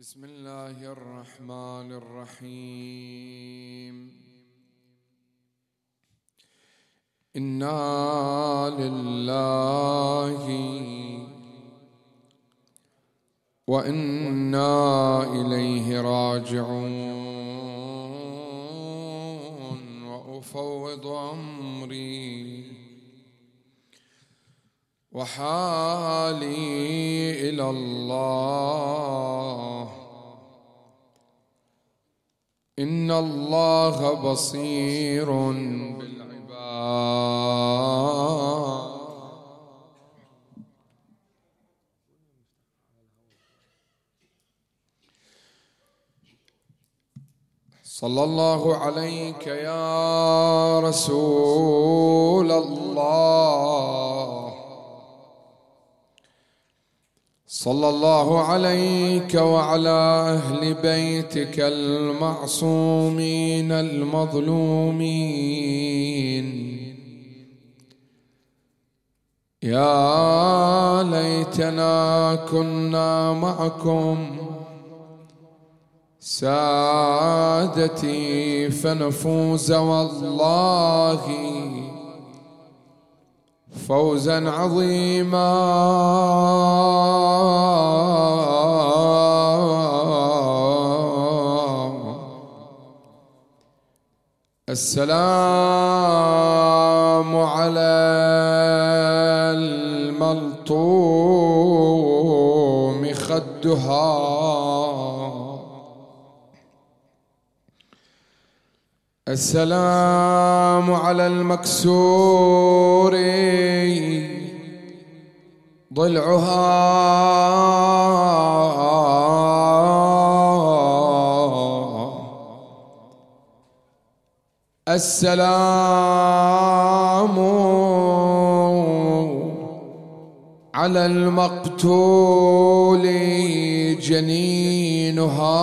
بسم الله الرحمن الرحيم. إنا لله وإنا إليه راجعون. وأفوض أمري وحالي إلى الله. ان الله بصير بالعباد. صلى الله عليك يا رسول الله. صلى الله عليك وعلى أهل بيتك المعصومين المظلومين. يا ليتنا كنا معكم. سادتي فنفوز والله. فوزا عظيما. السلام على الملطوم خدها. السلام على المكسور. ضلعها السلام على المقتول جنينها.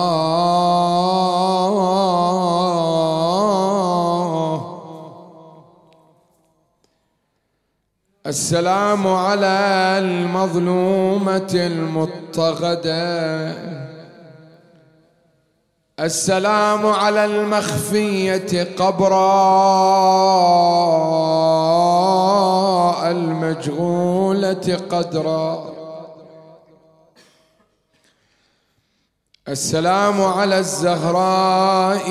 السلام على المظلومة المضطغدة السلام على المخفية قبرا المجهولة قدرا. السلام على الزهراء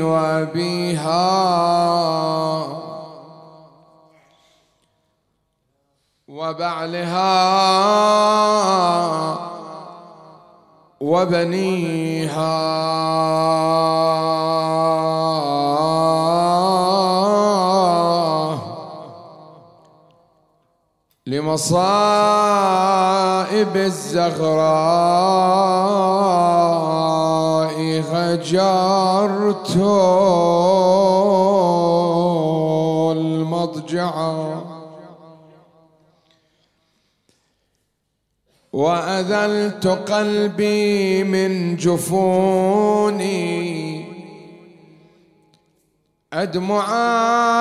وأبيها وبعلها وبنيها. لمصائب الزغراء هجرت المضجعه وأذلت قلبي من جفوني. ادمعا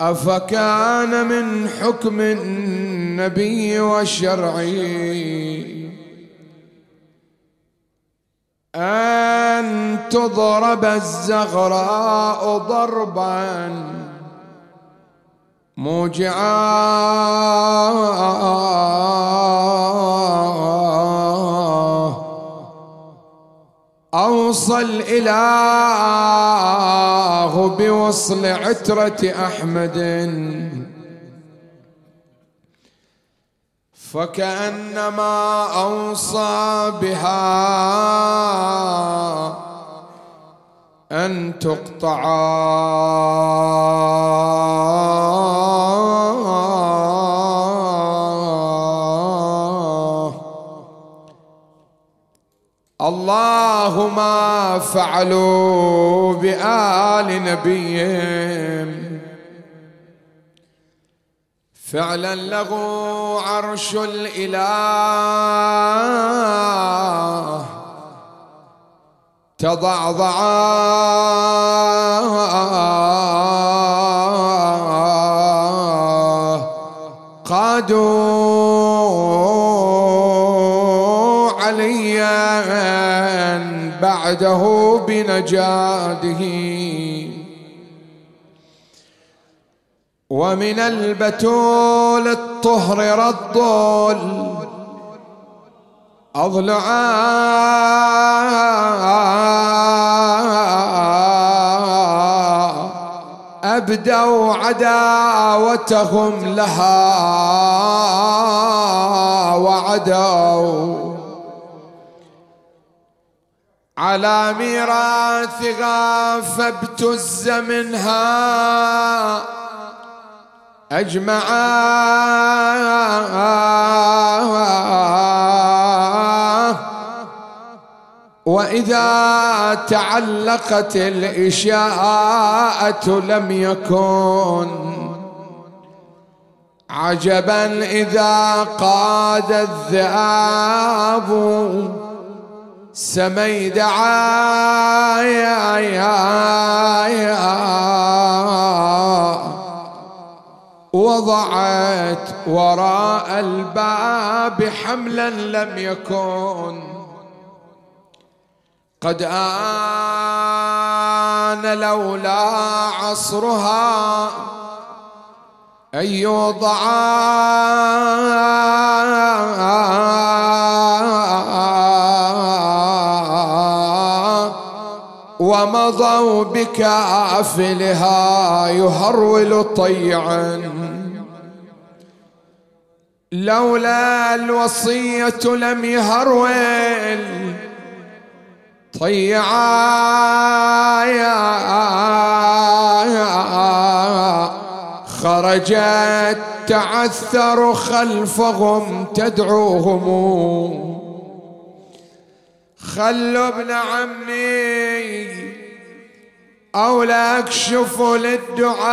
أفكان من حكم النبي والشرعي أن تضرب الزغراء ضربا موجعا. أوصى الإله بوصل عترة أحمد. فكأنما أوصى بها أن تقطع. الله ما فعلوا بآل نبيهم فعلا له عرش الإله. تضعضعا قادوا عليا بعده بنجاده. ومن البتول الطهر رد أضلعا أبدوا عداوتهم لها وعدوا على ميراثها فابتز منها. أجمعا. وإذا تعلقت الإشاءة لم يكن عجبا إذا قاد الذئاب سميدعا يا يا يا وضعت وراء الباب حملا لم يكن. قد آن لولا عصرها أن يوضع ومضوا بكافلها يهرول طيعا. لولا الوصية لم يهرول. طيعا خرجت تعثر خلفهم تدعوهم. خلوا ابن عمي أو لا أكشفوا للدعاء.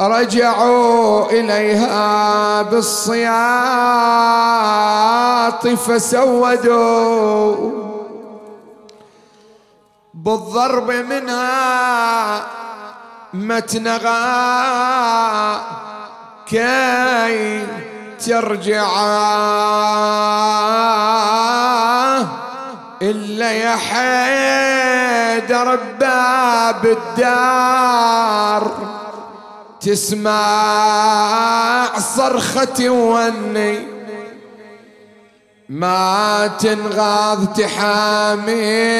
رجعوا إليها بالصياط فسودوا بالضرب منها متنغا كي ترجع إلا يا حيدر باب الدار. تسمع صرختي وني ما تنغاض تحاميني.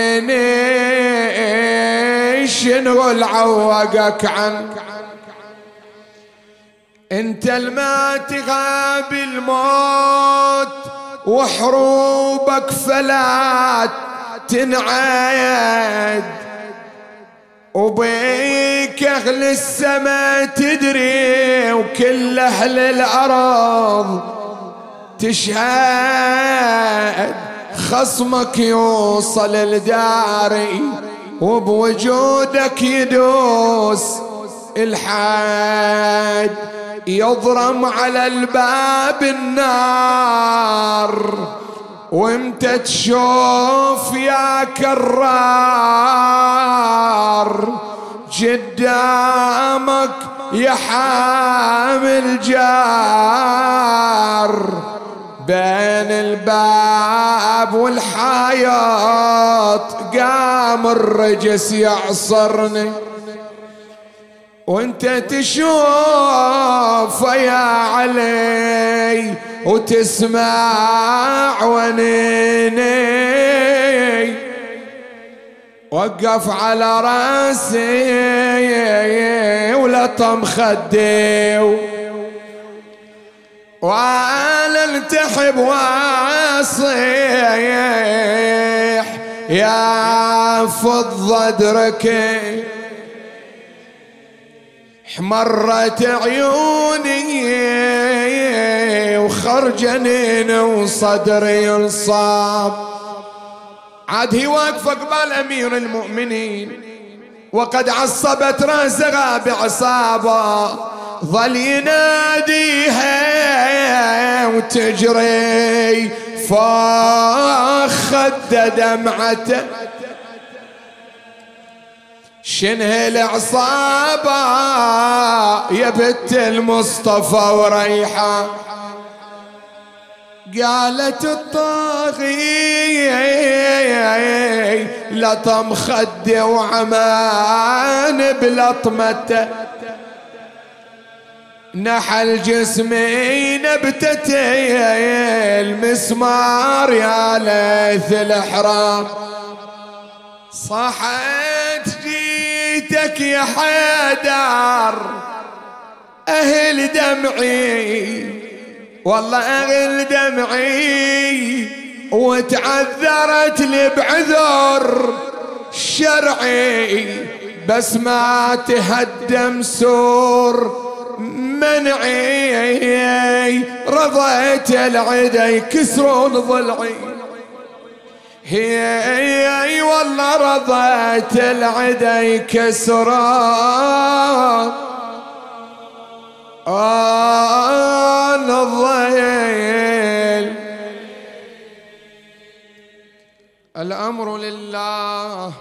شنو العوقك عنك انت الما تغاب الموت وحروبك فلا تنعاد. وبيك أهل السما تدري وكل أهل الأرض تشهد خصمك يوصل لداري وبوجودك يدوس الحاد يضرم على الباب النار. وامتى تشوف يا كرار قدامك يا حامل جار بين الباب والحياط قام الرجس يعصرني. وانت تشوف يا علي وتسمع ونيني. وقف على راسي ولطم خدي وأنا التحب وأصيح يا فضة أدركي. احمرت عيوني وخرجنين وصدري ينصاب. عاد هي واقفة قبال أمير المؤمنين. وقد عصبت راسها بعصابة. ظل يناديها وتجري. فخد دمعته. شنه العصابة يا بنت المصطفى وريحة. قالت الطاغي لطم خدي وعمان بلطمته نحل جسمي نبتتي المسمار يا ليث الحرام صحت جيتك يا حيدر أهل دمعي. والله أهل دمعي. وتعذرت لي بعذر شرعي بس ما تهدم سور منعي. رضيت العدا يكسرون ضلعي. هي والله رضيت العدا يكسرون أنا الضيل الأمر لله.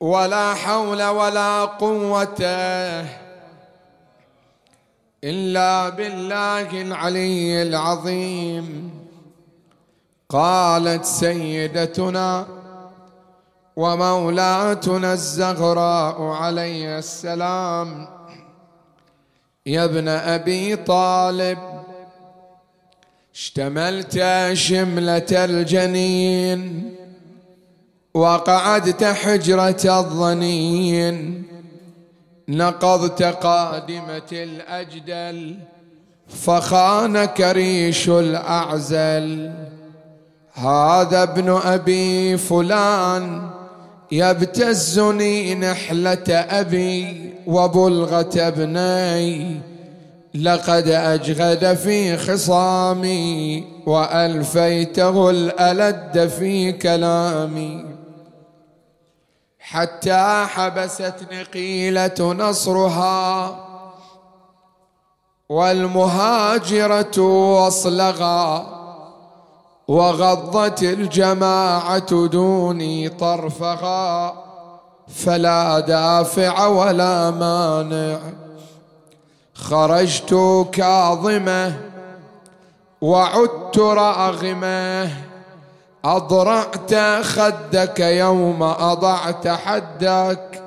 ولا حول ولا قوة إلا بالله العلي العظيم. قالت سيدتنا ومولاتنا الزغراء عليه السلام يا ابن أبي طالب اشتملت شملة الجنين وقعدت حجرة الظنين نقضت قادمة الأجدل فخانك ريش الأعزل. هذا ابن أبي فلان يبتزني نحلة أبي وبلغة ابني. لقد أجغد في خصامي وألفيته الألد في كلامي. حتى حبستني قيلة نصرها والمهاجرة واصلغا وغضت الجماعة دوني طرفها فلا دافع ولا مانع. خرجت كاظمة وعدت راغمة. أضرعت خدك يوم أضعت حدك.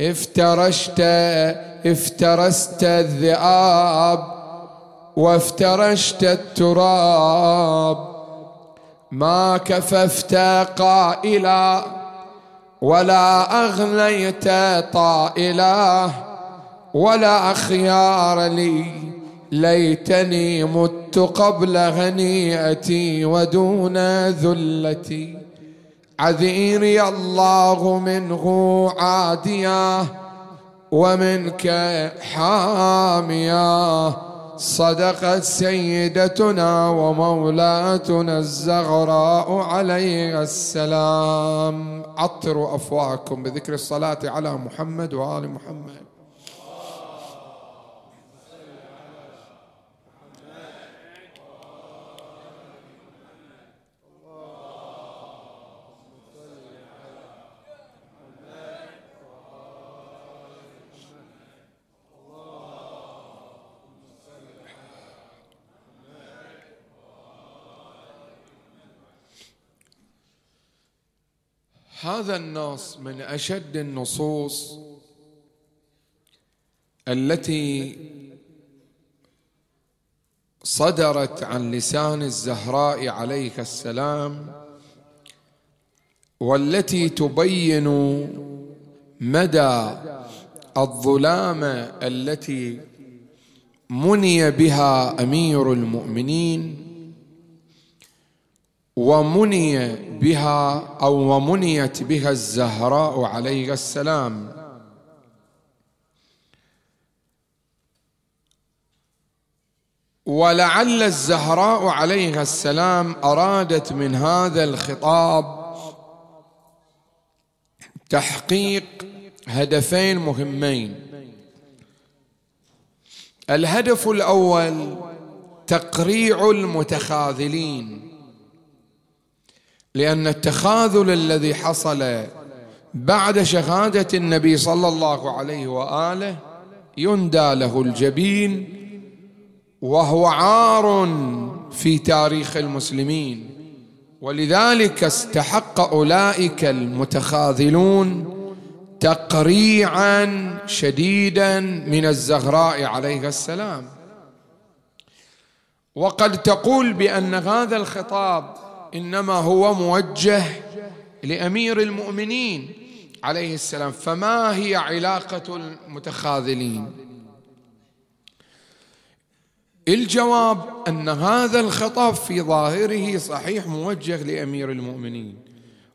افترشت افترست الذئاب وافترشت التراب. ما كففت قائلا ولا أغنيت طائلا ولا أخيار لي ليتني مت قبل هنيئتي ودون ذلتي. عذيري الله منه عاديا ومنك حاميا. صدقت سيدتنا ومولاتنا الزغراء عليه السلام. عطروا أفواهكم بذكر الصلاة على محمد وآل محمد. هذا النص من أشد النصوص التي صدرت عن لسان الزهراء عليه السلام والتي تبين مدى الظلامه التي مني بها أمير المؤمنين ومني بها أو ومنيت بها الزهراء عليه السلام. ولعل الزهراء عليها السلام أرادت من هذا الخطاب تحقيق هدفين مهمين. الهدف الأول تقريع المتخاذلين. لأن التخاذل الذي حصل بعد شهادة النبي صلى الله عليه وآله يندى له الجبين وهو عار في تاريخ المسلمين. ولذلك استحق أولئك المتخاذلون تقريعا شديدا من الزهراء عليه السلام. وقد تقول بأن هذا الخطاب إنما هو موجه لأمير المؤمنين عليه السلام. فما هي علاقة المتخاذلين؟ الجواب أن هذا الخطاب في ظاهره صحيح موجه لأمير المؤمنين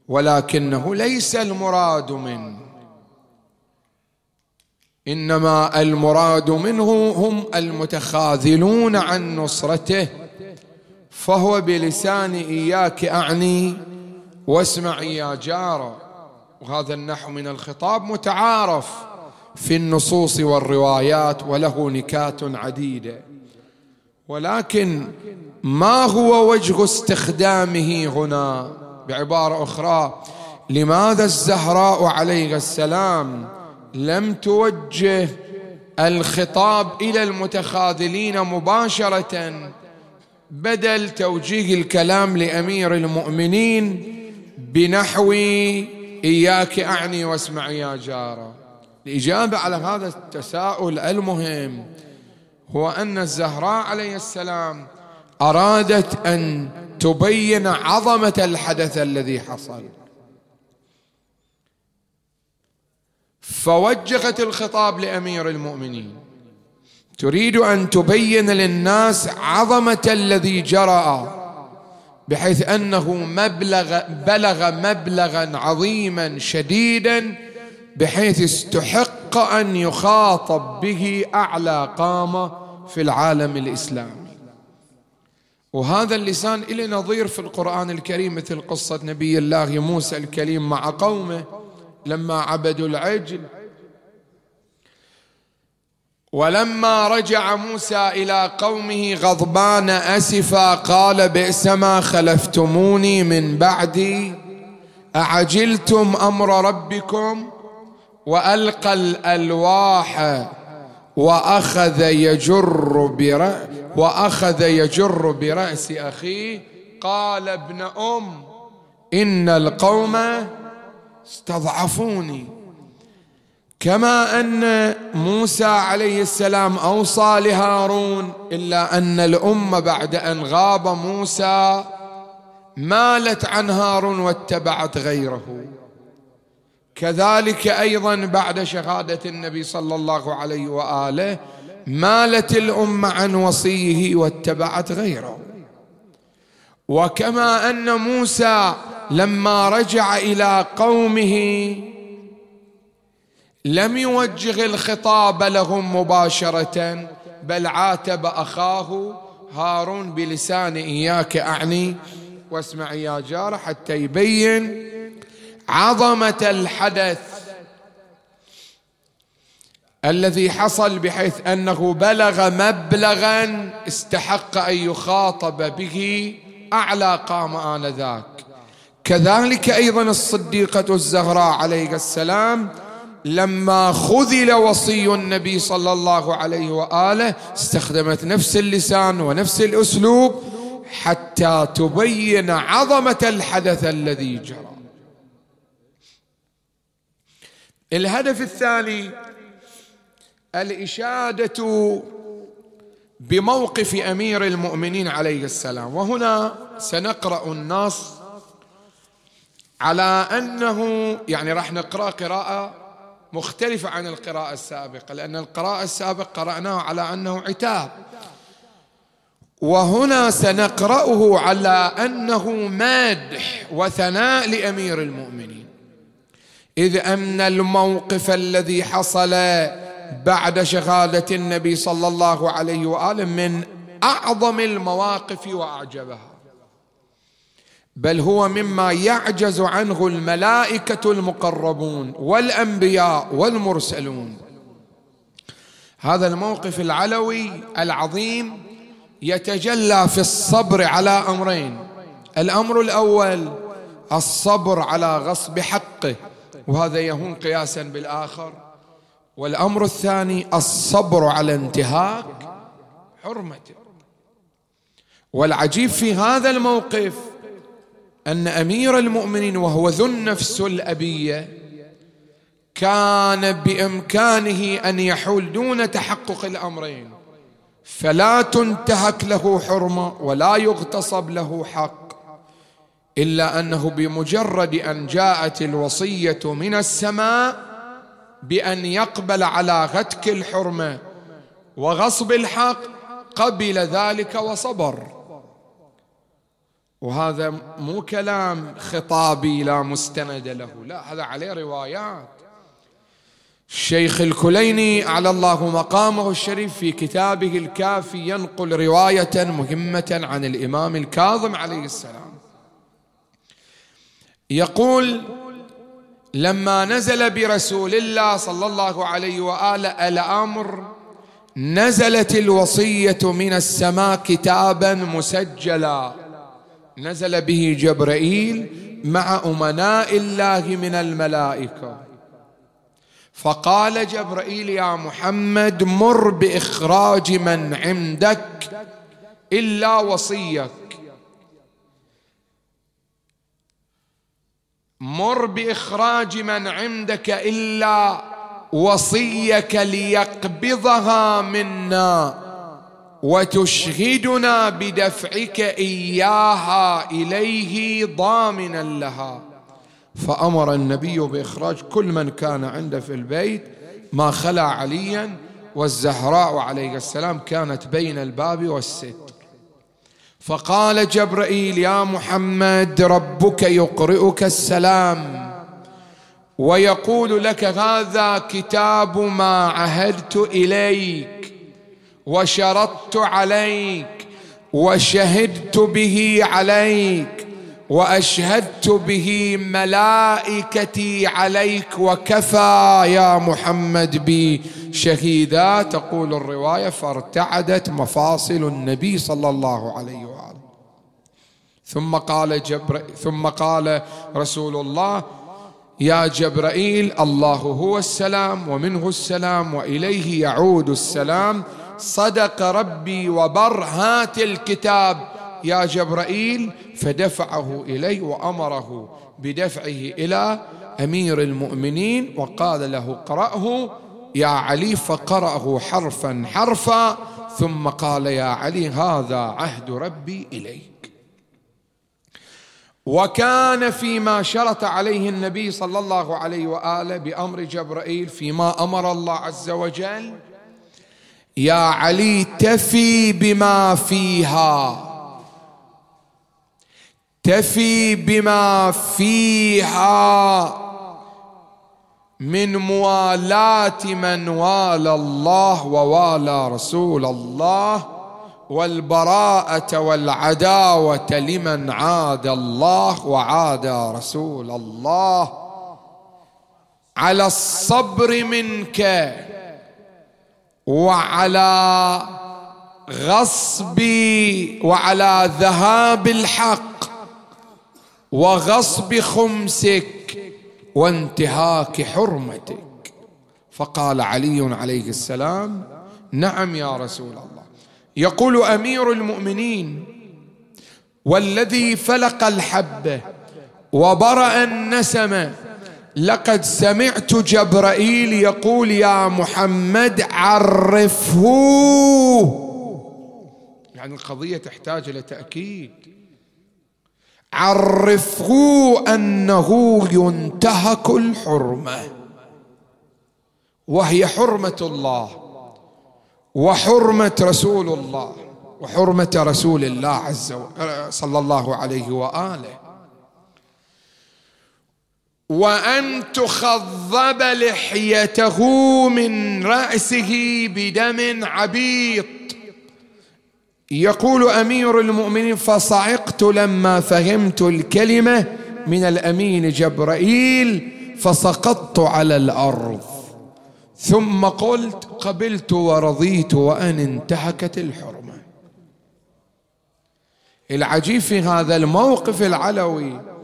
ولكنه ليس المراد منه. إنما المراد منه هم المتخاذلون عن نصرته فهو بلسان إياك أعني واسمع يا جار. وهذا النحو من الخطاب متعارف في النصوص والروايات وله نكات عديده ولكن ما هو وجه استخدامه هنا؟ بعبارة أخرى لماذا الزهراء عليه السلام لم توجه الخطاب إلى المتخاذلين مباشرة بدل توجيه الكلام لأمير المؤمنين بنحو إياك أعني واسمع يا جارة الإجابة على هذا التساؤل المهم هو أن الزهراء عليه السلام أرادت أن تبين عظمة الحدث الذي حصل. فوجهت الخطاب لأمير المؤمنين. تريد أن تبين للناس عظمة الذي جرى بحيث أنه مبلغ بلغ مبلغا عظيما شديدا بحيث استحق أن يخاطب به أعلى قامه في العالم الإسلامي. وهذا اللسان إلى نظير في القرآن الكريم مثل قصة نبي الله موسى الكريم مع قومه لما عبدوا العجل. ولما رجع موسى إلى قومه غضبان أسفا قال بئس ما خلفتموني من بعدي أعجلتم أمر ربكم وألقى الألواح وأخذ يجر برأ وأخذ يجر برأس أخيه قال ابن أم إن القوم استضعفوني. كما أن موسى عليه السلام أوصى لهارون إلا أن الأمة بعد أن غاب موسى مالت عن هارون واتبعت غيره. كذلك أيضا بعد شهادة النبي صلى الله عليه وآله مالت الأمة عن وصيه واتبعت غيره. وكما أن موسى لما رجع إلى قومه لم يوجه الخطاب لهم مباشرة بل عاتب أخاه هارون بلسان إياك أعني. واسمع يا جار حتى يبين عظمة الحدث الذي حصل بحيث أنه بلغ مبلغا استحق أن يخاطب به أعلى قام آنذاك. كذلك أيضا الصديقة الزهراء عليه السلام لما خذل وصي النبي صلى الله عليه وآله استخدمت نفس اللسان ونفس الأسلوب حتى تبين عظمة الحدث الذي جرى. الهدف الثاني الإشادة بموقف أمير المؤمنين عليه السلام. وهنا سنقرأ النص على أنه يعني راح نقرأ قراءة مختلفة عن القراءة السابقة لأن القراءة السابقة قراناه على أنه عتاب. وهنا سنقرأه على أنه مدح وثناء لأمير المؤمنين. إذ ان الموقف الذي حصل بعد شهادة النبي صلى الله عليه وآله من أعظم المواقف وأعجبها. بل هو مما يعجز عنه الملائكة المقربون والأنبياء والمرسلون. هذا الموقف العلوي العظيم يتجلى في الصبر على أمرين. الأمر الأول الصبر على غصب حقه وهذا يهون قياسا بالآخر. والأمر الثاني الصبر على انتهاك حرمته. والعجيب في هذا الموقف أن أمير المؤمنين وهو ذو النفس الابيه كان بإمكانه أن يحول دون تحقق الأمرين. فلا تنتهك له حرمة ولا يغتصب له حق إلا أنه بمجرد أن جاءت الوصية من السماء بأن يقبل على غتك الحرمة وغصب الحق قبل ذلك وصبر. وهذا مو كلام خطابي لا مستند له. لا هذا عليه روايات. الشيخ الكليني على الله مقامه الشريف في كتابه الكافي ينقل رواية مهمة عن الإمام الكاظم عليه السلام. يقول لما نزل برسول الله صلى الله عليه واله الأمر نزلت الوصية من السماء كتابا مسجلا نزل به جبرائيل مع أمناء الله من الملائكة. فقال جبرائيل يا محمد مر بإخراج من عندك إلا وصيك. مر بإخراج من عندك إلا وصيك ليقبضها منا. وتشهدنا بدفعك إياها إليه ضامنا لها. فأمر النبي بإخراج كل من كان عنده في البيت ما خلا عليا والزهراء عليه السلام كانت بين الباب والستر فقال جبرائيل يا محمد ربك يقرئك السلام ويقول لك هذا كتاب ما عهدت إليك وشرطت عليك وشهدت به عليك وأشهدت به ملائكتي عليك وكفى يا محمد بي شهيدا. تقول الرواية فارتعدت مفاصل النبي صلى الله عليه وآله. ثم قال جبر ثم قال رسول الله يا جبرائيل الله هو السلام ومنه السلام وإليه يعود السلام. صدق ربي وبر هات الكتاب يا جبرائيل. فدفعه الي وأمره بدفعه إلى أمير المؤمنين وقال له اقرأه. يا علي فقرأه حرفا حرفا ثم قال يا علي هذا عهد ربي إليك. وكان فيما شرط عليه النبي صلى الله عليه وآله بأمر جبرائيل فيما أمر الله عز وجل يا علي تفي بما فيها. تفي بما فيها من موالاه من والى الله ووالى رسول الله والبراءة والعداوة لمن عاد الله وعاد رسول الله. على الصبر منك. وعلى غصب وعلى ذهاب الحق وغصب خمسك وانتهاك حرمتك. فقال علي عليه السلام نعم يا رسول الله. يقول أمير المؤمنين والذي فلق الحبة وبرأ النسمة لقد سمعت جبرائيل يقول يا محمد عرفه يعني القضية تحتاج إلى تأكيد. عرفه أنه ينتهك الحرمة. وهي حرمة الله. وحرمة رسول الله. وحرمة رسول الله عز وجل صلى الله عليه وآله. وأن تخضب لحيته من رأسه بدم عبيط. يقول أمير المؤمنين فصعقت لما فهمت الكلمة من الأمين جبرائيل فسقطت على الأرض. ثم قلت قبلت ورضيت وأن انتهكت الحرمة. العجيب في هذا الموقف العلوي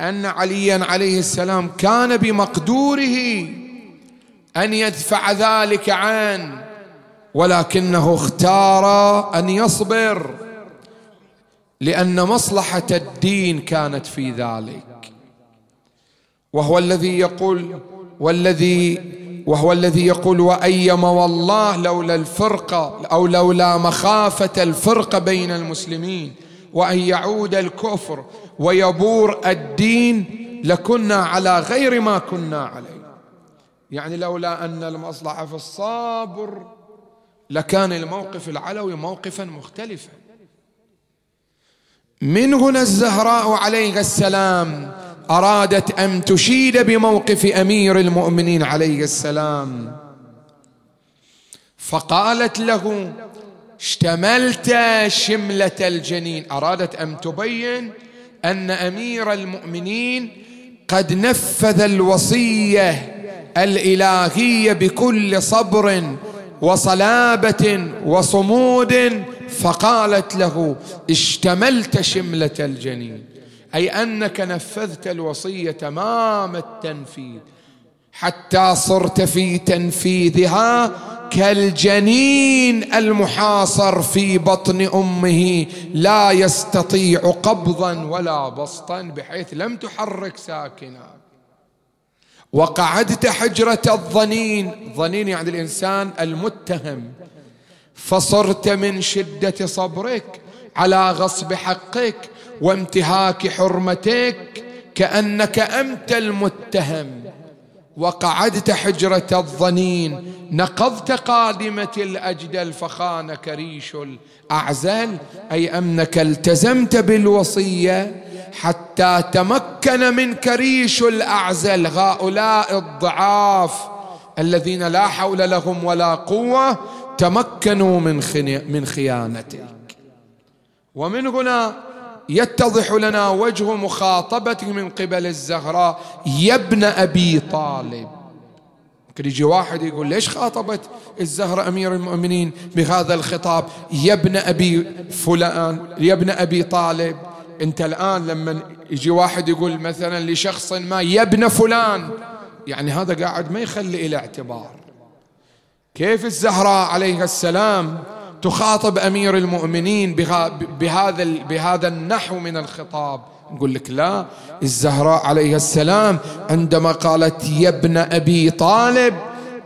أن عليا عليه السلام كان بمقدوره أن يدفع ذلك عنه ولكنه اختار أن يصبر لأن مصلحة الدين كانت في ذلك. وهو الذي يقول والذي وهو الذي يقول وأيم والله لولا الفرقه أو لولا مخافة الفرقه بين المسلمين وأن يعود الكفر ويبور الدين لكنا على غير ما كنا عليه. يعني لولا أن المصلحة في الصابر لكان الموقف العلوي موقفا مختلفا. من هنا الزهراء عليه السلام أرادت أن تشيد بموقف أمير المؤمنين عليه السلام. فقالت له اشتملت شملة الجنين. أرادت أن تبين أن أمير المؤمنين قد نفذ الوصية الإلهية بكل صبر وصلابة وصمود فقالت له اشتملت شملة الجنين. أي أنك نفذت الوصية تمام التنفيذ. حتى صرت في تنفيذها كالجنين المحاصر في بطن أمه لا يستطيع قبضا ولا بسطا بحيث لم تحرك ساكنا. وقعدت حجرة الظنين ظنين يعني الإنسان المتهم. فصرت من شدة صبرك على غصب حقك وانتهاك حرمتك كأنك أنت المتهم. وقعدت حجرة الظنين نقضت قادمة الأجدل فخانك ريش الأعزل. أي انك التزمت بالوصية حتى تمكن منك ريش الأعزل هؤلاء الضعاف الذين لا حول لهم ولا قوة تمكنوا من من خيانتك. ومن هنا يتضح لنا وجه مخاطبته من قبل الزهراء يا ابن أبي طالب. ممكن يجي واحد يقول ليش خاطبت الزهراء أمير المؤمنين بهذا الخطاب؟ يا ابن أبي فلان يا ابن أبي طالب. أنت الآن لما يجي واحد يقول مثلا لشخص ما يا ابن فلان. يعني هذا قاعد ما يخلي إلى اعتبار. كيف الزهراء عليه السلام تخاطب أمير المؤمنين بهذا بهذا النحو من الخطاب. نقول لك لا. الزهراء عليه السلام عندما قالت يا ابن أبي طالب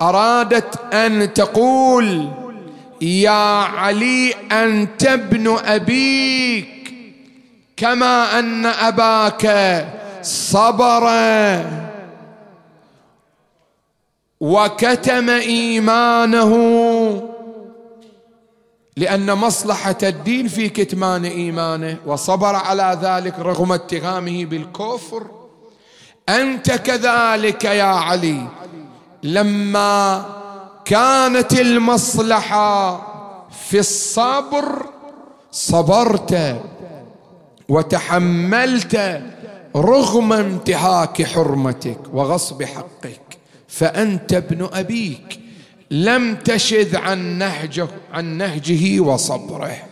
أرادت أن تقول يا علي أنت ابن أبيك كما أن أباك صبر وكتم إيمانه لأن مصلحة الدين في كتمان إيمانه وصبر على ذلك رغم اتهامه بالكفر. أنت كذلك يا علي لما كانت المصلحة في الصبر صبرت وتحملت رغم انتهاك حرمتك وغصب حقك. فأنت ابن أبيك. لم تشذ عن نهجه عن نهجه وصبره.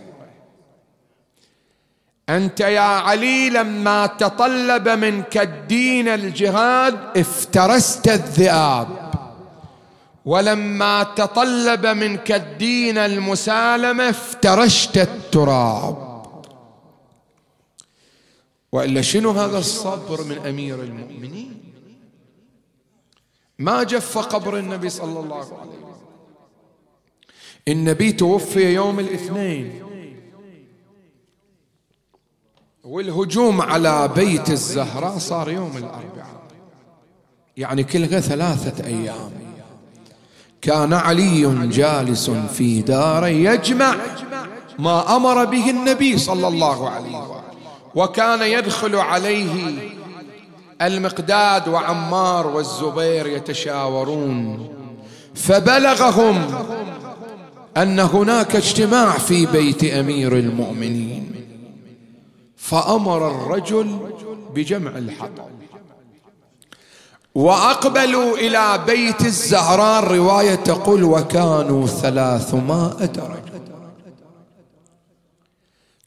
أنت يا علي لما تطلب منك الدين الجهاد افترست الذئاب. ولما تطلب منك الدين المسالمة افترشت التراب. وإلا شنو هذا الصبر من أمير المؤمنين؟ ما جف قبر النبي صلى الله عليه وسلم. النبي توفي يوم الاثنين. والهجوم على بيت الزهراء صار يوم الأربعاء. يعني كلها ثلاثة أيام. كان علي جالس في داره يجمع ما أمر به النبي صلى الله عليه وسلم. وكان يدخل عليه المقداد وعمار والزبير يتشاورون. فبلغهم أن هناك اجتماع في بيت أمير المؤمنين فأمر الرجل بجمع الحطب. وأقبلوا إلى بيت الزهراء الروايه تقول وكانوا ثلاثمائة رجل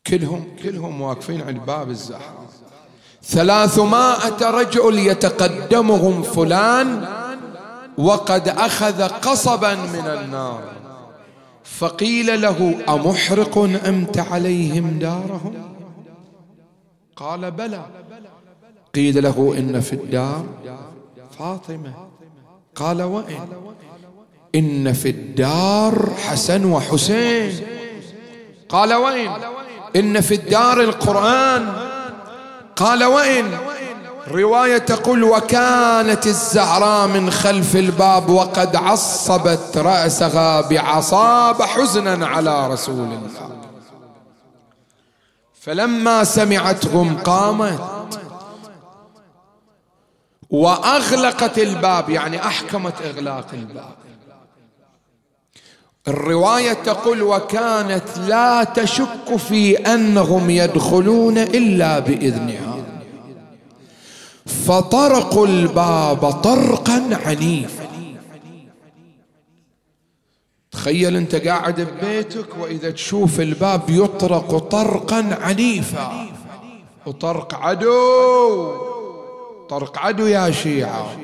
كلهم كلهم واقفين عند باب الزهراء. ثلاثمائة رجل يتقدمهم فلان وقد أخذ قصبا من النار. فقيل له أمحرق أمت عليهم دارهم؟ قال بلى. قيل له إن في الدار. فاطمة. قال وإن؟ إن في الدار حسن وحسين. قال وإن؟ إن في الدار القرآن. قال وإن؟ رواية تقول وكانت الزهراء من خلف الباب وقد عصبت رأسها بعصاب حزنا على رسول الله. فلما سمعتهم قامت وأغلقت الباب يعني أحكمت إغلاق الباب. الرواية تقول وكانت لا تشك في أنهم يدخلون إلا بإذنها. فطرقوا الباب طرقا عنيفا. تخيل انت قاعد ببيتك وإذا تشوف الباب يطرق طرقا عنيفا. وطرق عدو. طرق عدو يا شيعة.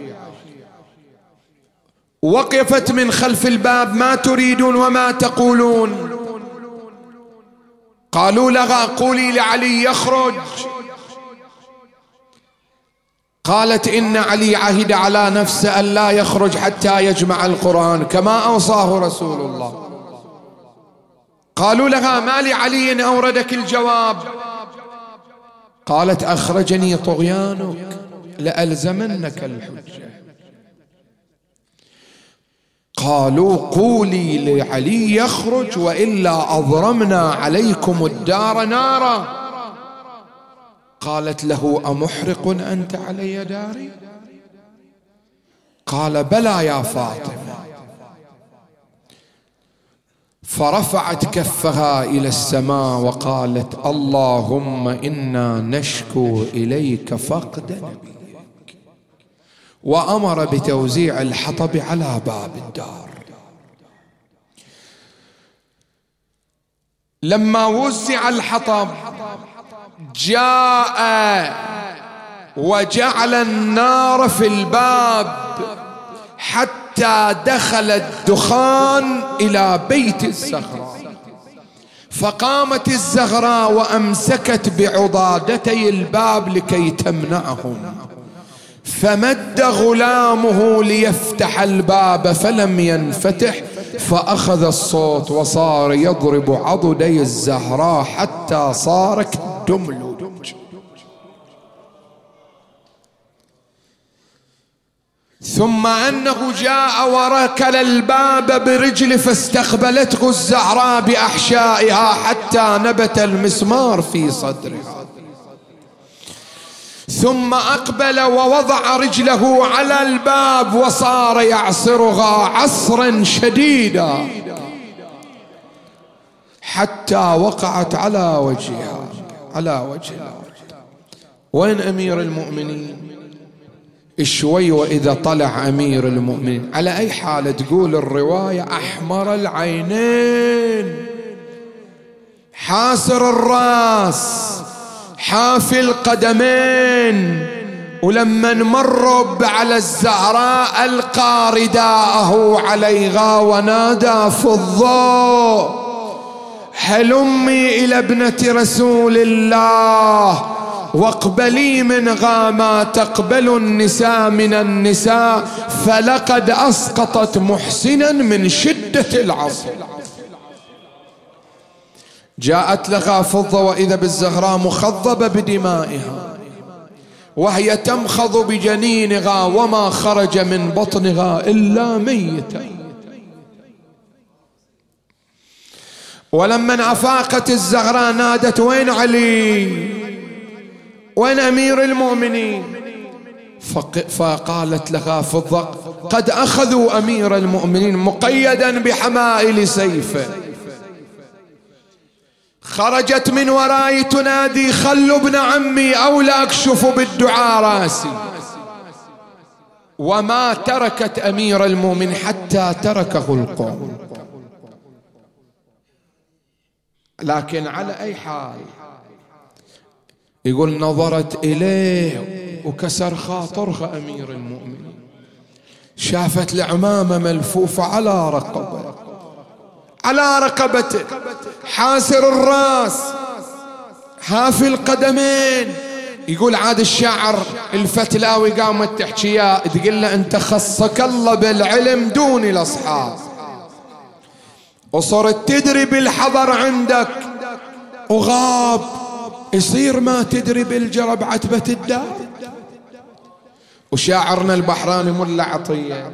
وقفت من خلف الباب ما تريدون وما تقولون. قالوا لها قولي لعلي يخرج. قالت إن علي عهد على نفسه أن لا يخرج حتى يجمع القرآن كما أوصاه رسول الله. قالوا لها ما لعلي أوردك الجواب؟ قالت أخرجني طغيانك لألزمنك الحجة. قالوا قولي لعلي يخرج وإلا أضرمنا عليكم الدار نارا. قالت له أمحرق أنت علي داري؟ قال بلى يا فاطمة. فرفعت كفها إلى السماء وقالت اللهم إنا نشكو إليك فقد نبيك. وأمر بتوزيع الحطب على باب الدار. لما وزع الحطب جاء وجعل النار في الباب حتى دخل الدخان إلى بيت الزهراء. فقامت الزهراء وأمسكت بعضادتي الباب لكي تمنعهم. فمد غلامه ليفتح الباب فلم ينفتح فأخذ الصوت وصار يضرب عضدي الزهراء حتى صار كالدملج ثم أنه جاء وركل الباب برجل فاستقبلته الزهراء بأحشائها حتى نبت المسمار في صدرها. ثم أقبل ووضع رجله على الباب وصار يعصرها عصرا شديدا حتى وقعت على وجهها على وجهها. وين أمير المؤمنين؟ شوي وإذا طلع أمير المؤمنين. على أي حال تقول الرواية أحمر العينين حاسر الراس. حافي القدمين ولما مروا على الزهراء ألقى رداءه عليها ونادى في الضوء. هلمي إلى ابنة رسول الله؟ واقبلي منها ما تقبل النساء من النساء فلقد أسقطت محسنا من شدة العصر. جاءت لها فضة وإذا بالزهراء مخضبة بدمائها. وهي تمخض بجنينها وما خرج من بطنها إلا ميتا. ولما أفاقت الزهراء نادت وين علي؟ وين أمير المؤمنين؟ فقالت لها فضة قد أخذوا أمير المؤمنين مقيدا بحمائل سيفه. خرجت من ورائي تنادي خلوا ابن عمي أو لا أكشف بالدعاء راسي. وما تركت أمير المؤمن حتى تركه القوم. لكن على أي حال يقول نظرت إليه وكسر خاطرها أمير المؤمنين. شافت العمامة ملفوفة على رقبة. على رقبته حاسر الراس. حافي القدمين. يقول عاد الشاعر الفتلاوي قامت تحكي يا تقول له أنت خصك الله بالعلم دون الأصحاب. وصرت تدري بالحضر عندك. وغاب. يصير ما تدري بالجرب عتبة الدار. وشاعرنا البحراني ملا عطية.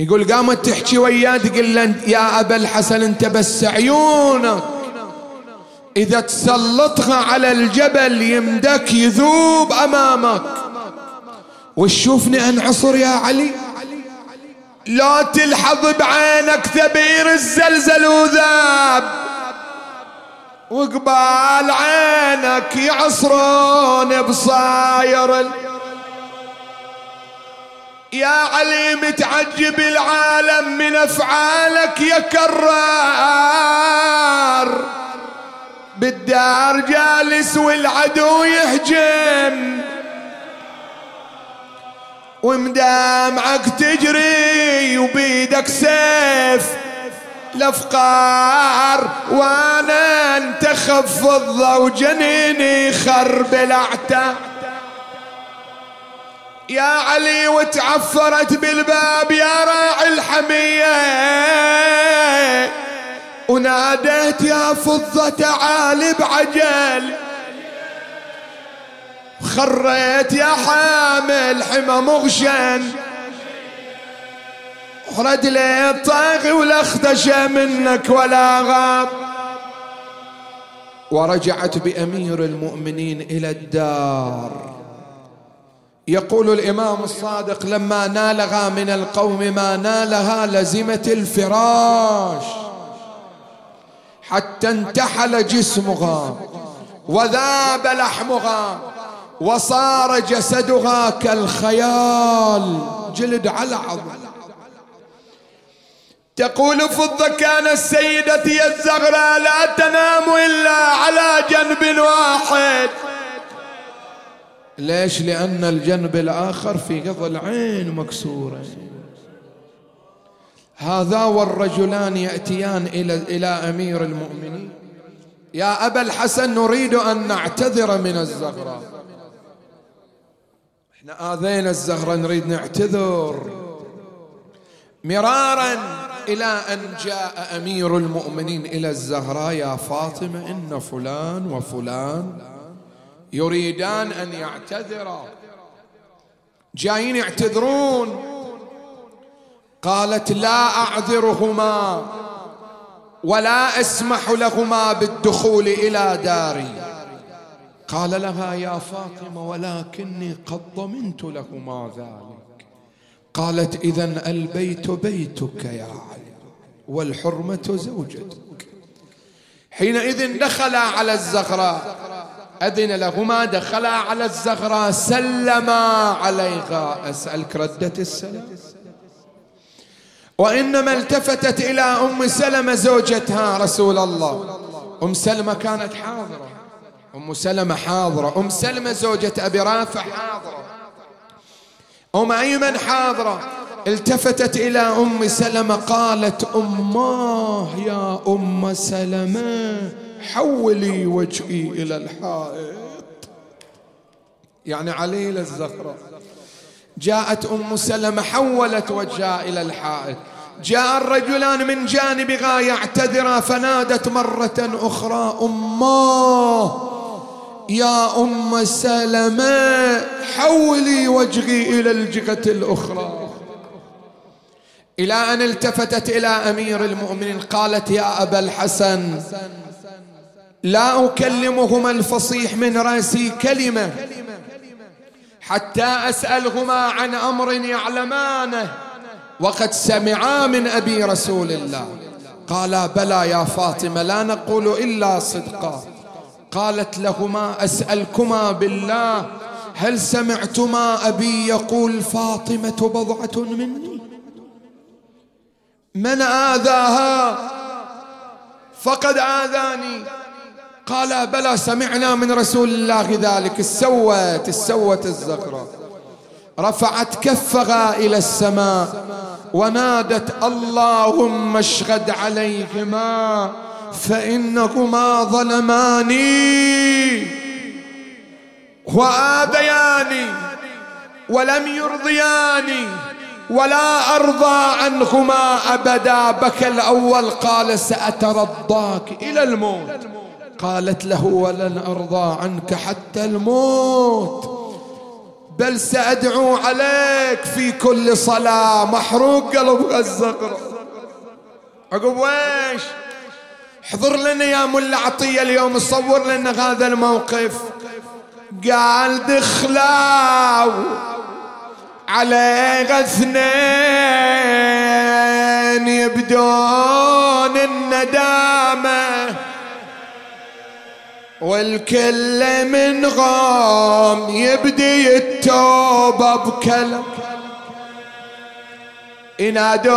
يقول قامت تحكي وياه تقول له يا أبا الحسن أنت بس عيونك. إذا تسلطها على الجبل يمدك يذوب أمامك. وتشوفني أنعصر يا علي. لا تلحظ بعينك ثبير الزلزل وذاب. وقبال عينك يعصرون بصاير يا علي متعجب العالم من أفعالك يا كرار. بالدار جالس والعدو يهجم. ومدامعك تجري وبيدك سيف. الأفقار وأنا انت خفض وجنيني خرب الأعتاب. يا علي وتعفرت بالباب يا راعي الحمية. وناديت يا فضة تعال بعجل. خريت يا حامل حمى مغشن ورد لي الطاغي ولا اختشى منك ولا غاب. ورجعت بأمير المؤمنين إلى الدار. يقول الإمام الصادق لما نالها من القوم ما نالها لزمت الفراش حتى انتحل جسمها وذاب لحمها وصار جسدها كالخيال. جلد على عظم. تقول فضة كان السيدة الزغراء لا تنام إلا على جنب واحد. ليش؟ لأن الجنب الآخر في قضى العين مكسورة. هذا والرجلان يأتيان إلى, إلى أمير المؤمنين. يا أبا الحسن نريد أن نعتذر من الزغراء إحنا آذينا الزهرة نريد نعتذر. مرارا إلى أن جاء أمير المؤمنين إلى الزهراء يا فاطمة إن فلان وفلان يريدان أن يعتذرا. جايين يعتذرون. قالت لا أعذرهما ولا أسمح لهما بالدخول إلى داري. قال لها يا فاطمة ولكني قد ضمنت لهما ذلك. قالت إذا البيت بيتك يا علي والحرمة زوجتك. حينئذ دخلا على الزغراء. أذن لهما دخلا على الزغراء سلما عليها. أسألك ردة السلام. وإنما التفتت إلى أم سلمة زوجتها رسول الله. أم سلمة كانت حاضرة. أم سلمة حاضرة. أم سلمة زوجة أبي رافع حاضرة. أم أيمن حاضرة. التفتت إلى أم سلمة قالت أماه يا أم سلمة. حولي وجهي إلى الحائط. يعني عليلة الزهرة. جاءت أم سلمة حولت وجهها إلى الحائط. جاء الرجلان من جانبها يعتذرا فنادت مرة أخرى أماه يا أم سلمة حولي وجهي إلى الجهة الأخرى. إلى أن التفتت إلى أمير المؤمنين قالت يا أبا الحسن لا أكلمهما الفصيح من رأسي كلمة حتى أسألهما عن أمر يعلمانه. وقد سمعا من أبي رسول الله. قالا بلى يا فاطمة لا نقول إلا صدقا. قالت لهما أسألكما بالله هل سمعتما أبي يقول فاطمة بضعة مني؟ من آذاها؟ فقد آذاني. قال بلى سمعنا من رسول الله ذلك السوت السوت الزغرة رفعت كفها إلى السماء ونادت اللهم اشهد عليهما فإنهما ظلماني. وآذياني ولم يرضياني ولا أرضى عنهما أبدا. بكى الأول قال سأترضاك إلى الموت. قالت له ولن أرضى عنك حتى الموت بل سأدعو عليك في كل صلاة. محروق قلب الزقر عقب ويش؟ حضر لنا يا ملا عطية اليوم صور لنا هذا الموقف. قال دخلاو على اثنين يبدون الندامة. والكل من غام يبدي التوبة بكلام ينادون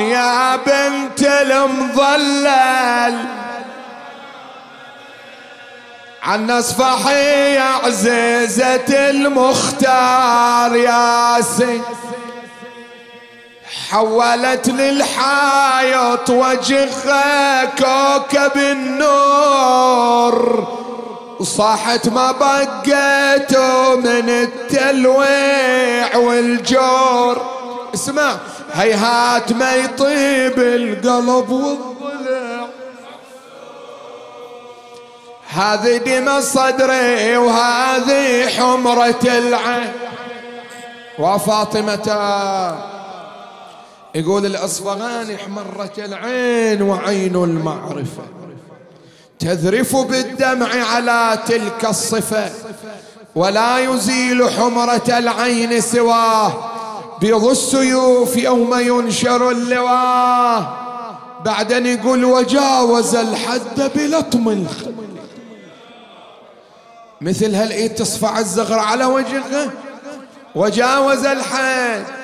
يا بنت المظلل. عن اصفحي يا عزيزة المختار يا سيد حولت للحايط وجهها كوكب النور. وصاحت ما بقيته من التلويع والجور. اسمع هيهات ما يطيب القلب والضلع. هذه دم صدري وهذه حمرة العين. وفاطمة يقول الأصفهاني احمرت العين وعين المعرفة. تذرف بالدمع على تلك الصفة ولا يزيل حمرة العين سواه. بيض السيوف يوم ينشر اللواه بعدين يقول وجاوز الحد بلطم مثل هالإيد تصفع الزغر على وجهه؟ وجاوز الحد.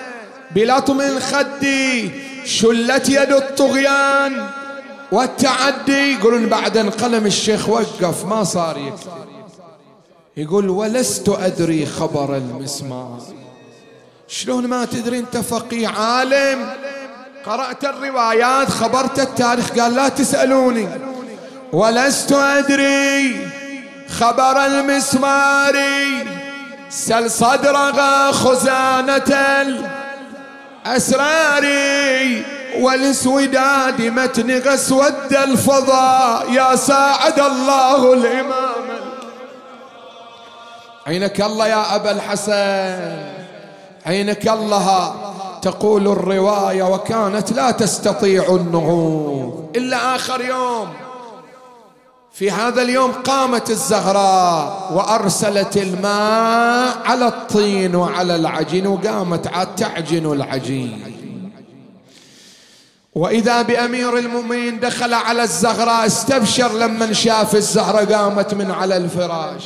بلطم الخد شلت يد الطغيان والتعدي. يقولون بعد قلم الشيخ وقف ما صار يكتب يقول ولست أدري خبر المسمار. شلون ما تدري أنت فقيه عالم؟ قرأت الروايات خبرت التاريخ قال لا تسألوني. ولست أدري خبر المسمار. سل صدرها خزانة أسراري والاسوداد متن اسود الفضاء يا ساعد الله الإمام. عينك الله يا أبا الحسن عينك الله تقول الرواية وكانت لا تستطيع النهوض. إلا آخر يوم في هذا اليوم قامت الزهراء وأرسلت الماء على الطين وعلى العجين وقامت عاد تعجن العجين. وإذا بأمير المؤمنين دخل على الزهراء استبشر لما شاف الزهره قامت من على الفراش.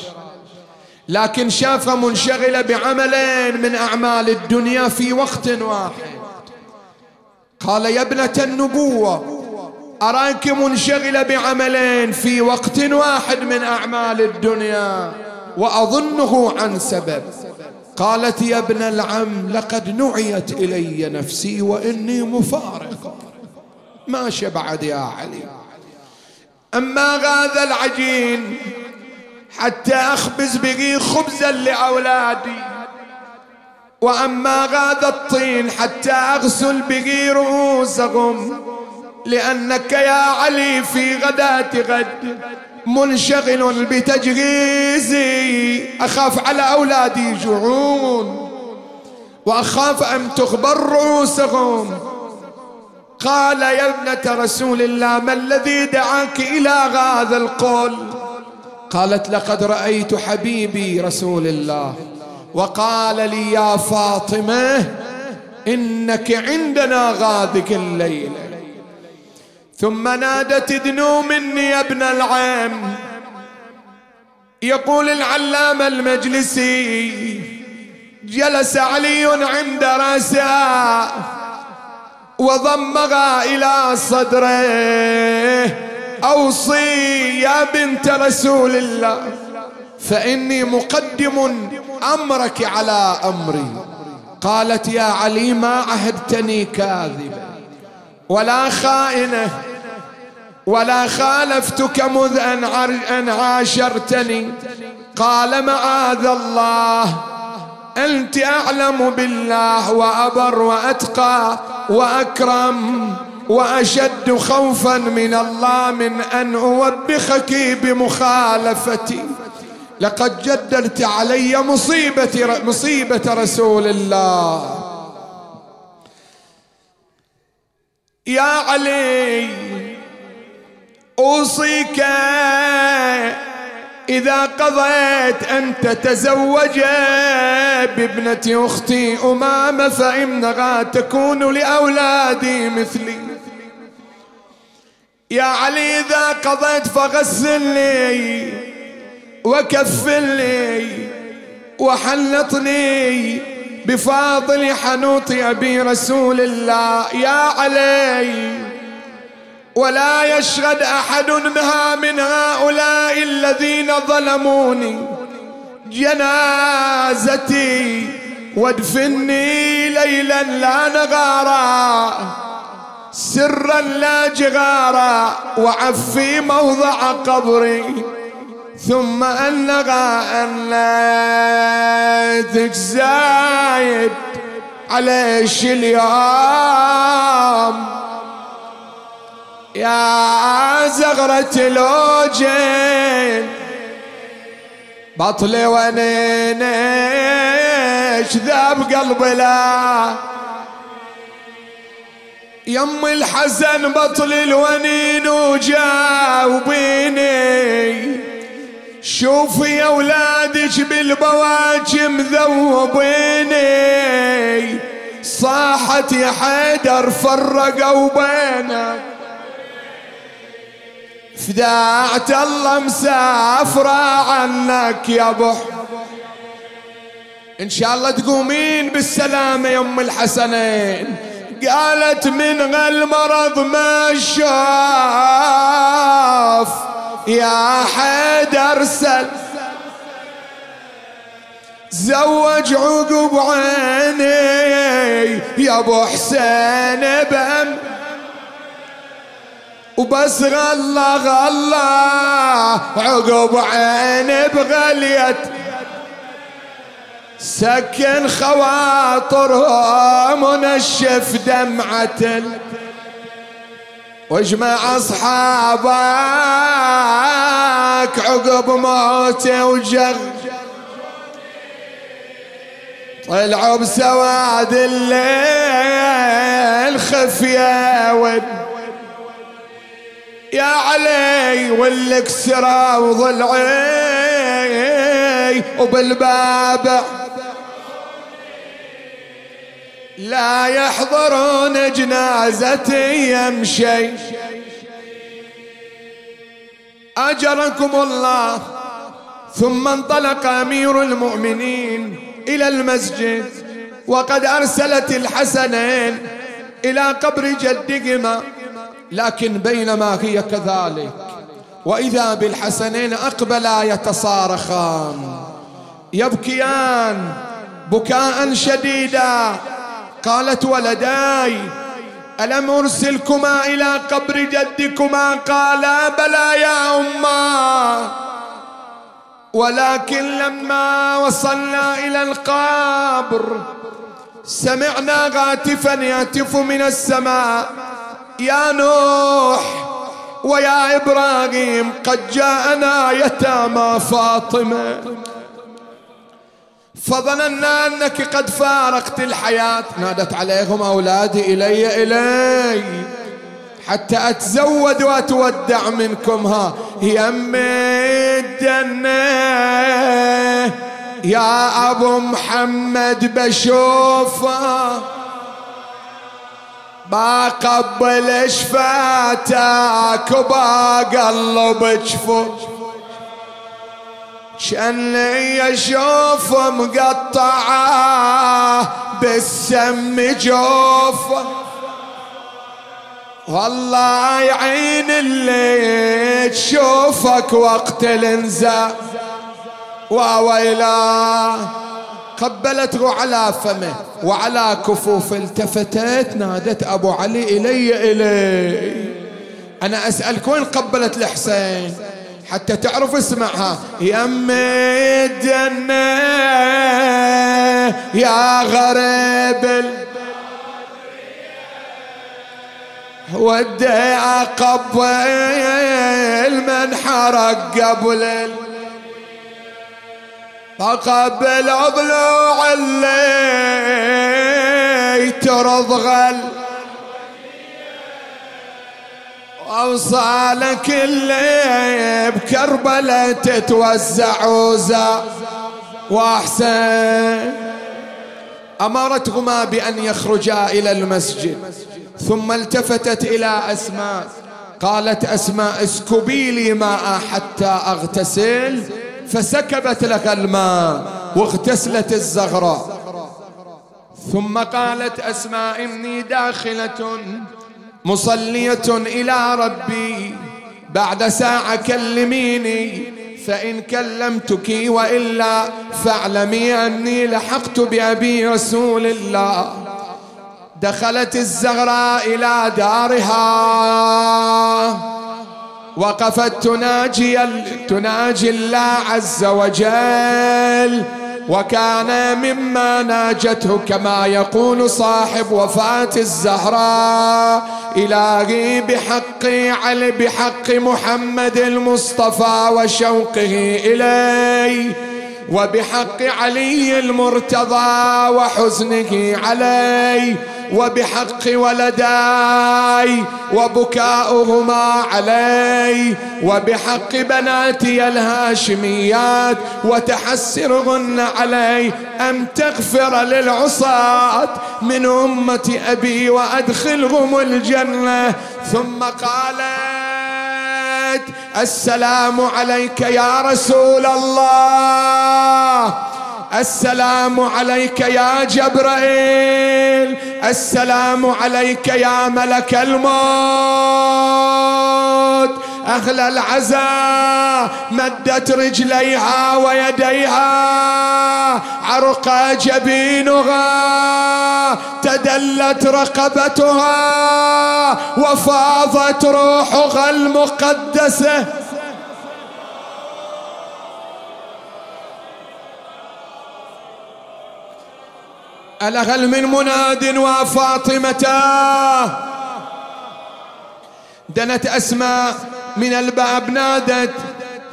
لكن شافها منشغله بعملين من أعمال الدنيا في وقت واحد. قال يا ابنة النبوة أراك منشغلة بعملين في وقت واحد من أعمال الدنيا وأظنه عن سبب. قالت يا ابن العم لقد نعيت إلي نفسي وإني مفارقة ما شبعت يا علي. أما هذا العجين حتى أخبز به خبزا لأولادي. وأما هذا الطين حتى أغسل به رؤوسهم. لأنك يا علي في غداة غد منشغل بتجهيزي أخاف على أولادي يجوعون وأخاف أن تخبر رؤوسهم. قال يا ابنة رسول الله ما الذي دعاك إلى هذا القول؟ قالت لقد رأيت حبيبي رسول الله وقال لي يا فاطمة إنك عندنا غادك الليلة ثم نادت ادنوا مني يا ابن العم. يقول العلامة المجلسي جلس علي عند راسها وضمها إلى صدره. أوصي يا بنت رسول الله فإني مقدم أمرك على أمري. قالت يا علي ما عهدتني كاذبة ولا خائنة. ولا خالفتك مذ أن عاشرتني. قال معاذ الله أنت أعلم بالله وأبر وأتقى وأكرم وأشد خوفا من الله من أن أوبخك بمخالفتي. لقد جدرت علي مصيبة مصيبة رسول الله. يا علي أوصيك إذا قضيت أن تتزوج بابنة أختي أمامة فإنها تكون لأولادي مثلي. يا علي إذا قضيت فغسل لي وكفل لي وحلطني بفاضل حنوط أبي رسول الله. يا علي ولا يشهد أحد منها من هؤلاء الذين ظلموني. جنازتي وادفني ليلا لا نغارا سرا لا جغارا وعفي موضع قبري. ثم أنغى أن لا تجزايد عليش اليوم. يا زغرة الوجين بطلي ونينش ذاب قلبي لا. يم الحزن بطل الونين وجاوبيني. شوفي يا ولادك بالبواجم ذوبيني. صاحت يا حيدر فرقوا بينك. فداعت الله مسافرة عنك يا أبو. إن شاء الله تقومين بالسلامة يا أم الحسنين. قالت من المرض ما شاف يا حيدر سل. زوج عقب عيني يا أبو حسين بأم وبس غلا غلا عقب عين بغليت. سكن خواطرها منشف دمعة واجمع أصحابك عقب موته وجغ طلعوا بسواد الليل خفية يا علي والكسرى وضلعي وبالباب. لا يحضرون جنازتي يمشي. أجركم الله. ثم انطلق أمير المؤمنين إلى المسجد. وقد أرسلت الحسنين إلى قبر جدهما. لكن بينما هي كذلك. وإذا بالحسنين أقبلا يتصارخان. يبكيان بكاء شديدا. قالت ولداي ألم أرسلكما إلى قبر جدكما؟ قالا بلى يا اما. ولكن لما وصلنا إلى القبر سمعنا غاتفا يهتف من السماء. يا نوح ويا إبراهيم قد جاءنا يتامى فاطمة. فظننا أنك قد فارقت الحياة. نادت عليهم أولادي إلي إلي. حتى أتزود وأتودع منكم. ها يم الجنه يا أبو محمد بشوفه بقبل شفاتك وبقلب جفوف شأني أشوف مقطعة بالسم جوف والله يعين اللي تشوفك وقت الانزاء وويلا قبلته على فمه وعلى كفوف التفتت نادت أبو علي إلي إلي. أنا اسالك وين قبلت الحسين حتى تعرف اسمعها. يم الجنة يا غريب ودي اقبل من حرق قبل فقبل ضلوع اللي ترض غل أوصالك اللي بكربلة تتوزع وزا. وأحسن. أمرتهما بأن يخرجا إلى المسجد. ثم التفتت إلى أسماء. قالت أسماء اسكبي لي ماء حتى أغتسل. فسكبت لك الماء واغتسلت الزغراء ثم قالت أسماء إني داخلة مصلية إلى ربي. بعد ساعة كلميني فإن كلمتك وإلا فاعلمي أني لحقت بأبي رسول الله. دخلت الزغراء إلى دارها. وقفت تناجي تناجي الله عز وجل. وكان مما ناجته كما يقول صاحب وفاة الزهراء إلهي بحق علي بحق محمد المصطفى وشوقه إليه وبحق علي المرتضى وحزنه عليه وبحق ولداي وبكاؤهما علي وبحق بناتي الهاشميات وتحسرهن علي أن تغفر للعصاة من أمة أبي وأدخلهم الجنة. ثم قالت السلام عليك يا رسول الله. السلام عليك يا جبرائيل. السلام عليك يا ملك الموت. أهل العزاء مدت رجليها ويديها. عرق جبينها تدلت رقبتها. وفاضت روحها المقدسة. ألا هل من مناد وفاطمة. دنت أسماء من الباب نادت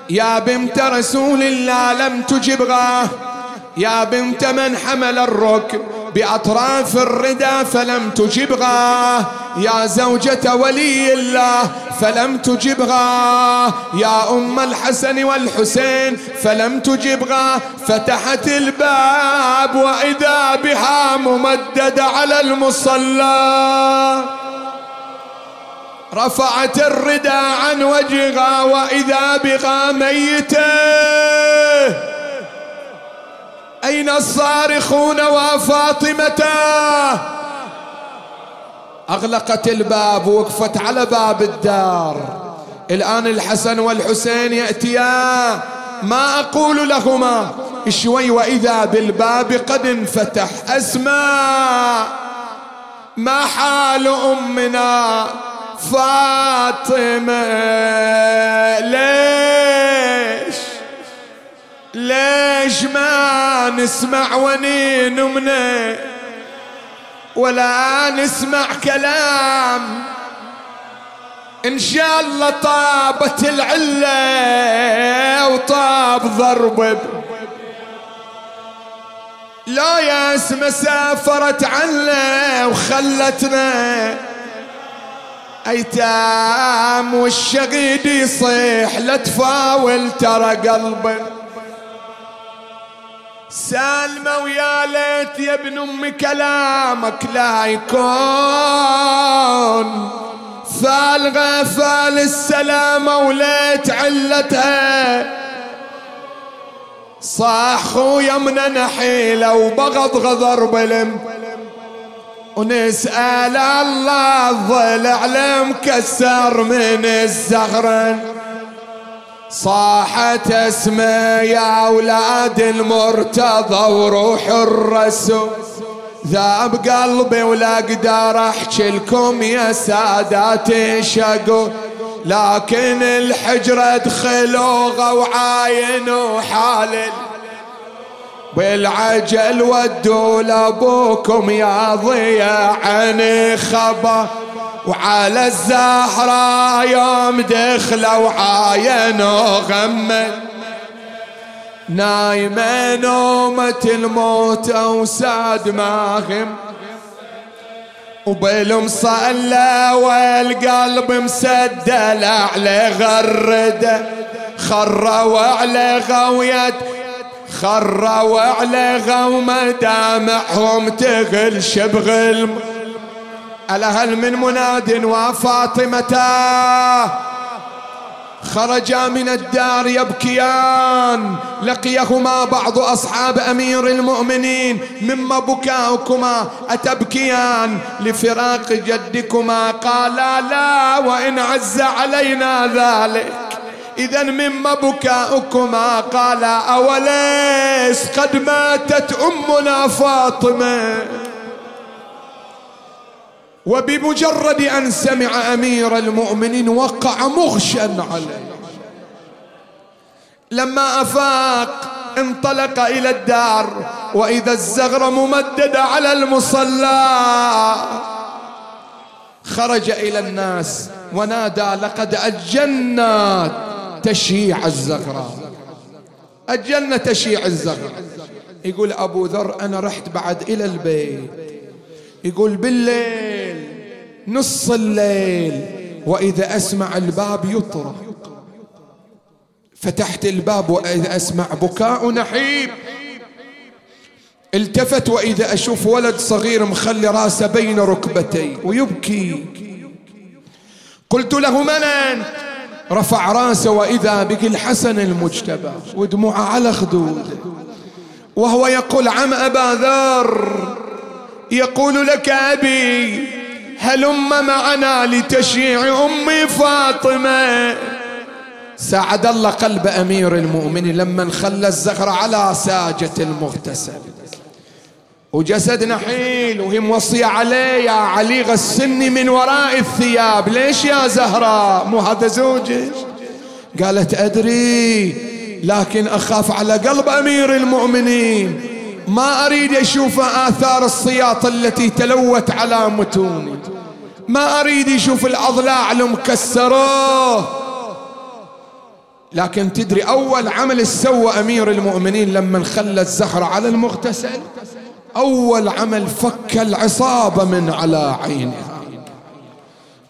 يا بنت رسول الله لم تجبغاه يا بنت من حمل الركب بأطراف الردى فلم تجبغاه يا زوجة ولي الله فلم تجبغا. يا أم الحسن والحسين فلم تجبغا. فتحت الباب وإذا بها ممددة على المصلى. رفعت الردى عن وجهها وإذا بها ميتة. أين الصارخون وفاطمته أغلقت الباب ووقفت على باب الدار. الآن الحسن والحسين يأتيا. ما أقول لهما؟ شوي وإذا بالباب قد انفتح أسماء. ما حال أمنا؟ فاطمة. ليش؟ ليش ما نسمع ونين منه ولا نسمع كلام. إن شاء الله طابت العلة وطاب ضرب. لا يا اسم سافرت عنا وخلتنا. أيتام والشقيد يصيح لا تفاول ترى قلبك سالمة ويا ليت يا ابن أم كلامك لا يكون. فالغة فال السلامة وليت علتها. صاح خويا من نحيلة وبغض غضر بلم. ونسأل الله الضلع المكسر من الزغرن صاحت اسمه يا أولاد المرتضى وروح الرسول. ذاب قلبي ولا أقدر احكي لكم يا ساداتي شقول لكن الحجرة دخلوا وعاينوا حال بالعجل ودوا لابوكم يا ضياع عن خبر وعلى الزهرة يوم دخلوا عاينوا غمّ نايمة نومة الموت وساد ماهم وبالمصلى والقلب مسدل على غرده خروا على غويت خروا على غومة دامعهم تغل شبغل. ألا هل من مناد وفاطمة. خرجا من الدار يبكيان. لقيهما بعض أصحاب أمير المؤمنين. مما بكاؤكما أتبكيان. لفراق جدكما قالا لا وإن عز علينا ذلك. إذا مما بكاؤكما قال أوليس قد ماتت أمنا فاطمة؟ وبمجرد أن سمع أمير المؤمنين وقع مغشا عليه. لما أفاق انطلق إلى الدار وإذا الزغر ممددة على المصلى خرج إلى الناس ونادى لقد الجنة تشيع الزغرة. الجنة تشيع الزغرة. يقول أبو ذر أنا رحت بعد إلى البيت. يقول بالليل نص الليل وإذا أسمع الباب يطرق. فتحت الباب وإذا أسمع بكاء نحيب. التفت وإذا أشوف ولد صغير مخلي راسه بين ركبتي. ويبكي. قلت له من أنت؟ رفع راسه وإذا بك الحسن المجتبى ودموعه على خدوده. وهو يقول عم أبا ذر يقول لك أبي هلم معنا لتشييع أمي فاطمة. ساعد الله قلب أمير المؤمنين لما خلى الزهرة على ساجة المغتسل. وجسد نحيل وهي موصية عليه يا علي غسلني من وراء الثياب. ليش يا زهراء؟ مو هذا زوجك قالت أدري لكن أخاف على قلب أمير المؤمنين. ما أريد أشوف آثار السياط التي تلوت على متوني. ما أريد يشوف الأضلاع المكسرة. لكن تدري أول عمل سوى أمير المؤمنين لما خلى الزهرة على المغتسل؟ أول عمل فك العصابة من على عينها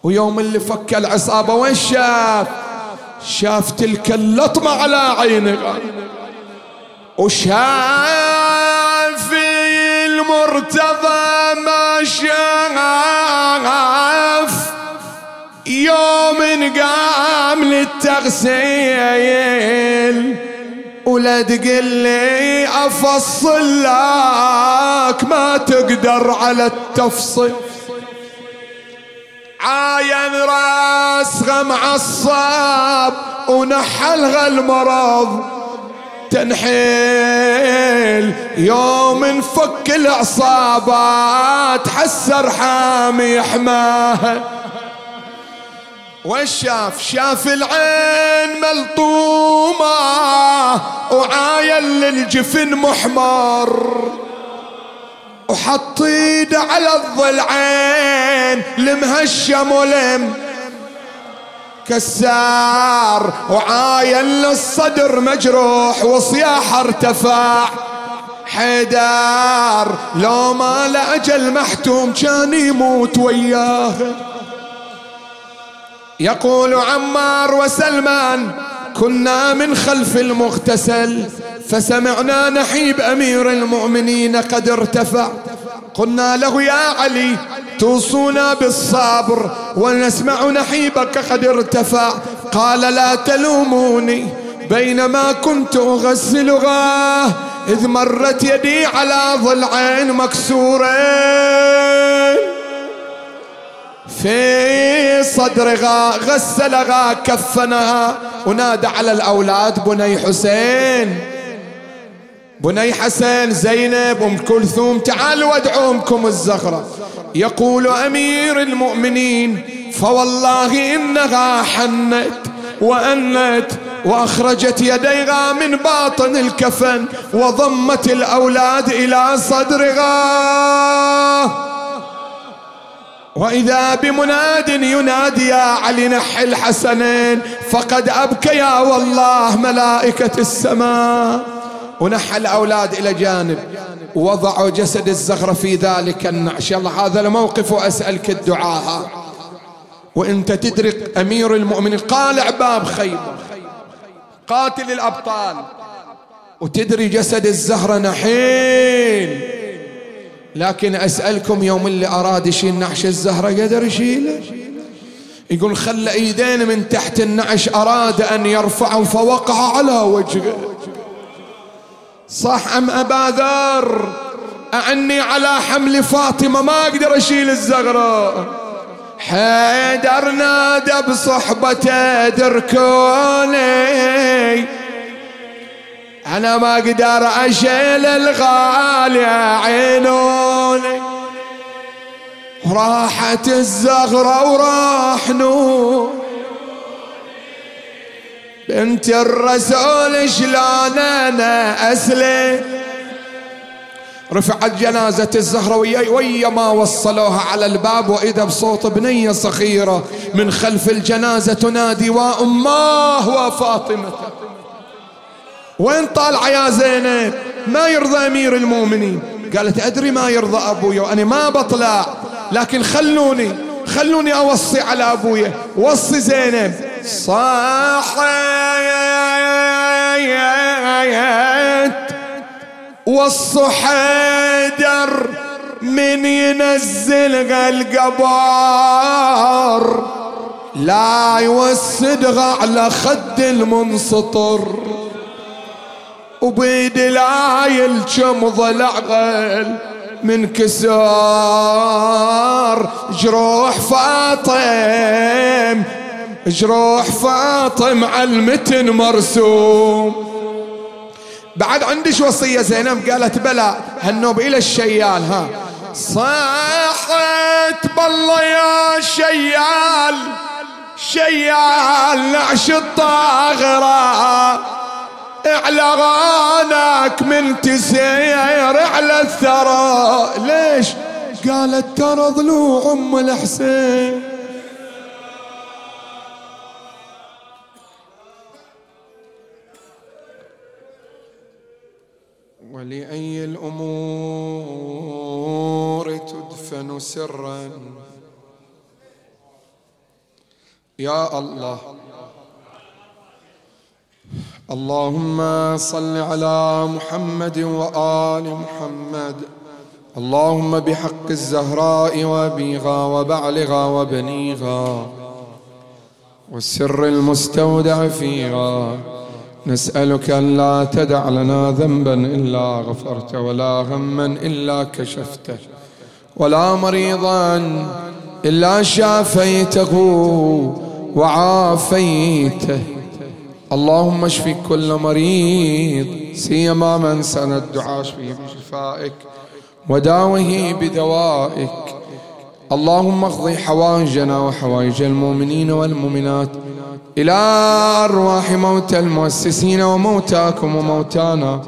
ويوم اللي فك العصابة وين شاف؟ شاف تلك اللطمة على عينها وشاف المرتضى ما شاف. يوم قام للتغسيل. ولا تقل لي أفصل لك ما تقدر على التفصيل. عاين راسها معصب ونحلها المرض. تنحيل يوم نفك العصابات حسر حامي حماها. والشاف شاف العين ملطومة وعاين للجفن محمر. وحط ايده على الضلعين لمهشم ولم كسار. وعاين للصدر مجروح وصياح ارتفع حيدار لو ما لأجل محتوم كان يموت وياه. يقول عمار وسلمان كنا من خلف المغتسل فسمعنا نحيب أمير المؤمنين قد ارتفع. قلنا له يا علي توصونا بالصبر ونسمع نحيبك قد ارتفع. قال لا تلوموني بينما كنت أغسلها إذ مرت يدي على ضلعين مكسورين. في صدرها غسلها كفنها. ونادى على الأولاد بني حسين. بني حسن زينب أم كلثوم. تعالوا وادعوا امكم الزغرة يقول أمير المؤمنين فوالله إنها حنت وأنت وأخرجت يديها من باطن الكفن وضمت الأولاد إلى صدرها. وإذا بمناد ينادي يا علي نح الحسنين فقد ابكيا والله ملائكة السماء. ونحى الأولاد إلى جانب ووضعوا جسد الزغرة في ذلك النعش. الله هذا الموقف وأسألك الدعاء. وانت تدرك أمير المؤمنين قالع باب خيبر. قاتل الأبطال. وتدري جسد الزهرة نحيل. لكن أسألكم يوم اللي أراد يشيل نعش الزهرة قدر يشيله يقول خلى إيدين من تحت النعش أراد أن يرفعه فوقع على وجهه. صح أم أبا ذر؟ أعني على حمل فاطمة ما أقدر أشيل الزغرة حيدر نادى بصحبته دركوني أنا ما أقدر أشيل الغالي عينوني. راحت الزغرة وراح بنت الرسول شلون أنا اسلم رفعت جنازة الزهرة ويا, ويا ما وصلوها على الباب وإذا بصوت بنية صغيرة من خلف الجنازة تنادي وأماه وفاطمة. وين طالعة يا زينب؟ ما يرضى أمير المؤمنين. قالت أدري ما يرضى أبويا وأنا ما بطلع لكن خلوني خلوني أوصي على أبويا وصي زينب. صاحت وصوا حيدر من ينزل القبار لا يوسدها على خد المنسطر وبيد العايل كم ضلع غل من كسار. جروح فاطم جروح فاطم على المتن مرسوم. بعد عندش وصية زينب قالت بلى هالنوب إلى الشيال ها. صاحت بالله يا شيال شيال نعش الطاغرة اعلى غانك من تسير على الثرى. ليش؟ قالت ترى ضلوع أم الحسين. ولأي الأمور تدفن سرا؟ يا الله. اللهم صل على محمد وآل محمد. اللهم بحق الزهراء وابيغا وبعلغا وبنيغا. والسر المستودع فيها نسألك أن لا تدع لنا ذنبا إلا غفرت ولا غما إلا كشفته ولا مريضا إلا شافيته وعافيته. اللهم اشف كل مريض سيما من سند دعاء فيه بشفائك وداوه بدوائك. اللهم اقضي حوائجنا وحوائج المؤمنين والمؤمنات إلى أرواح موتى المؤسسين وموتاكم وموتانا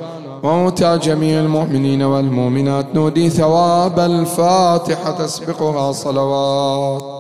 وموتى جميع المؤمنين والمؤمنات. نودي ثواب الفاتحة تسبقها صلوات.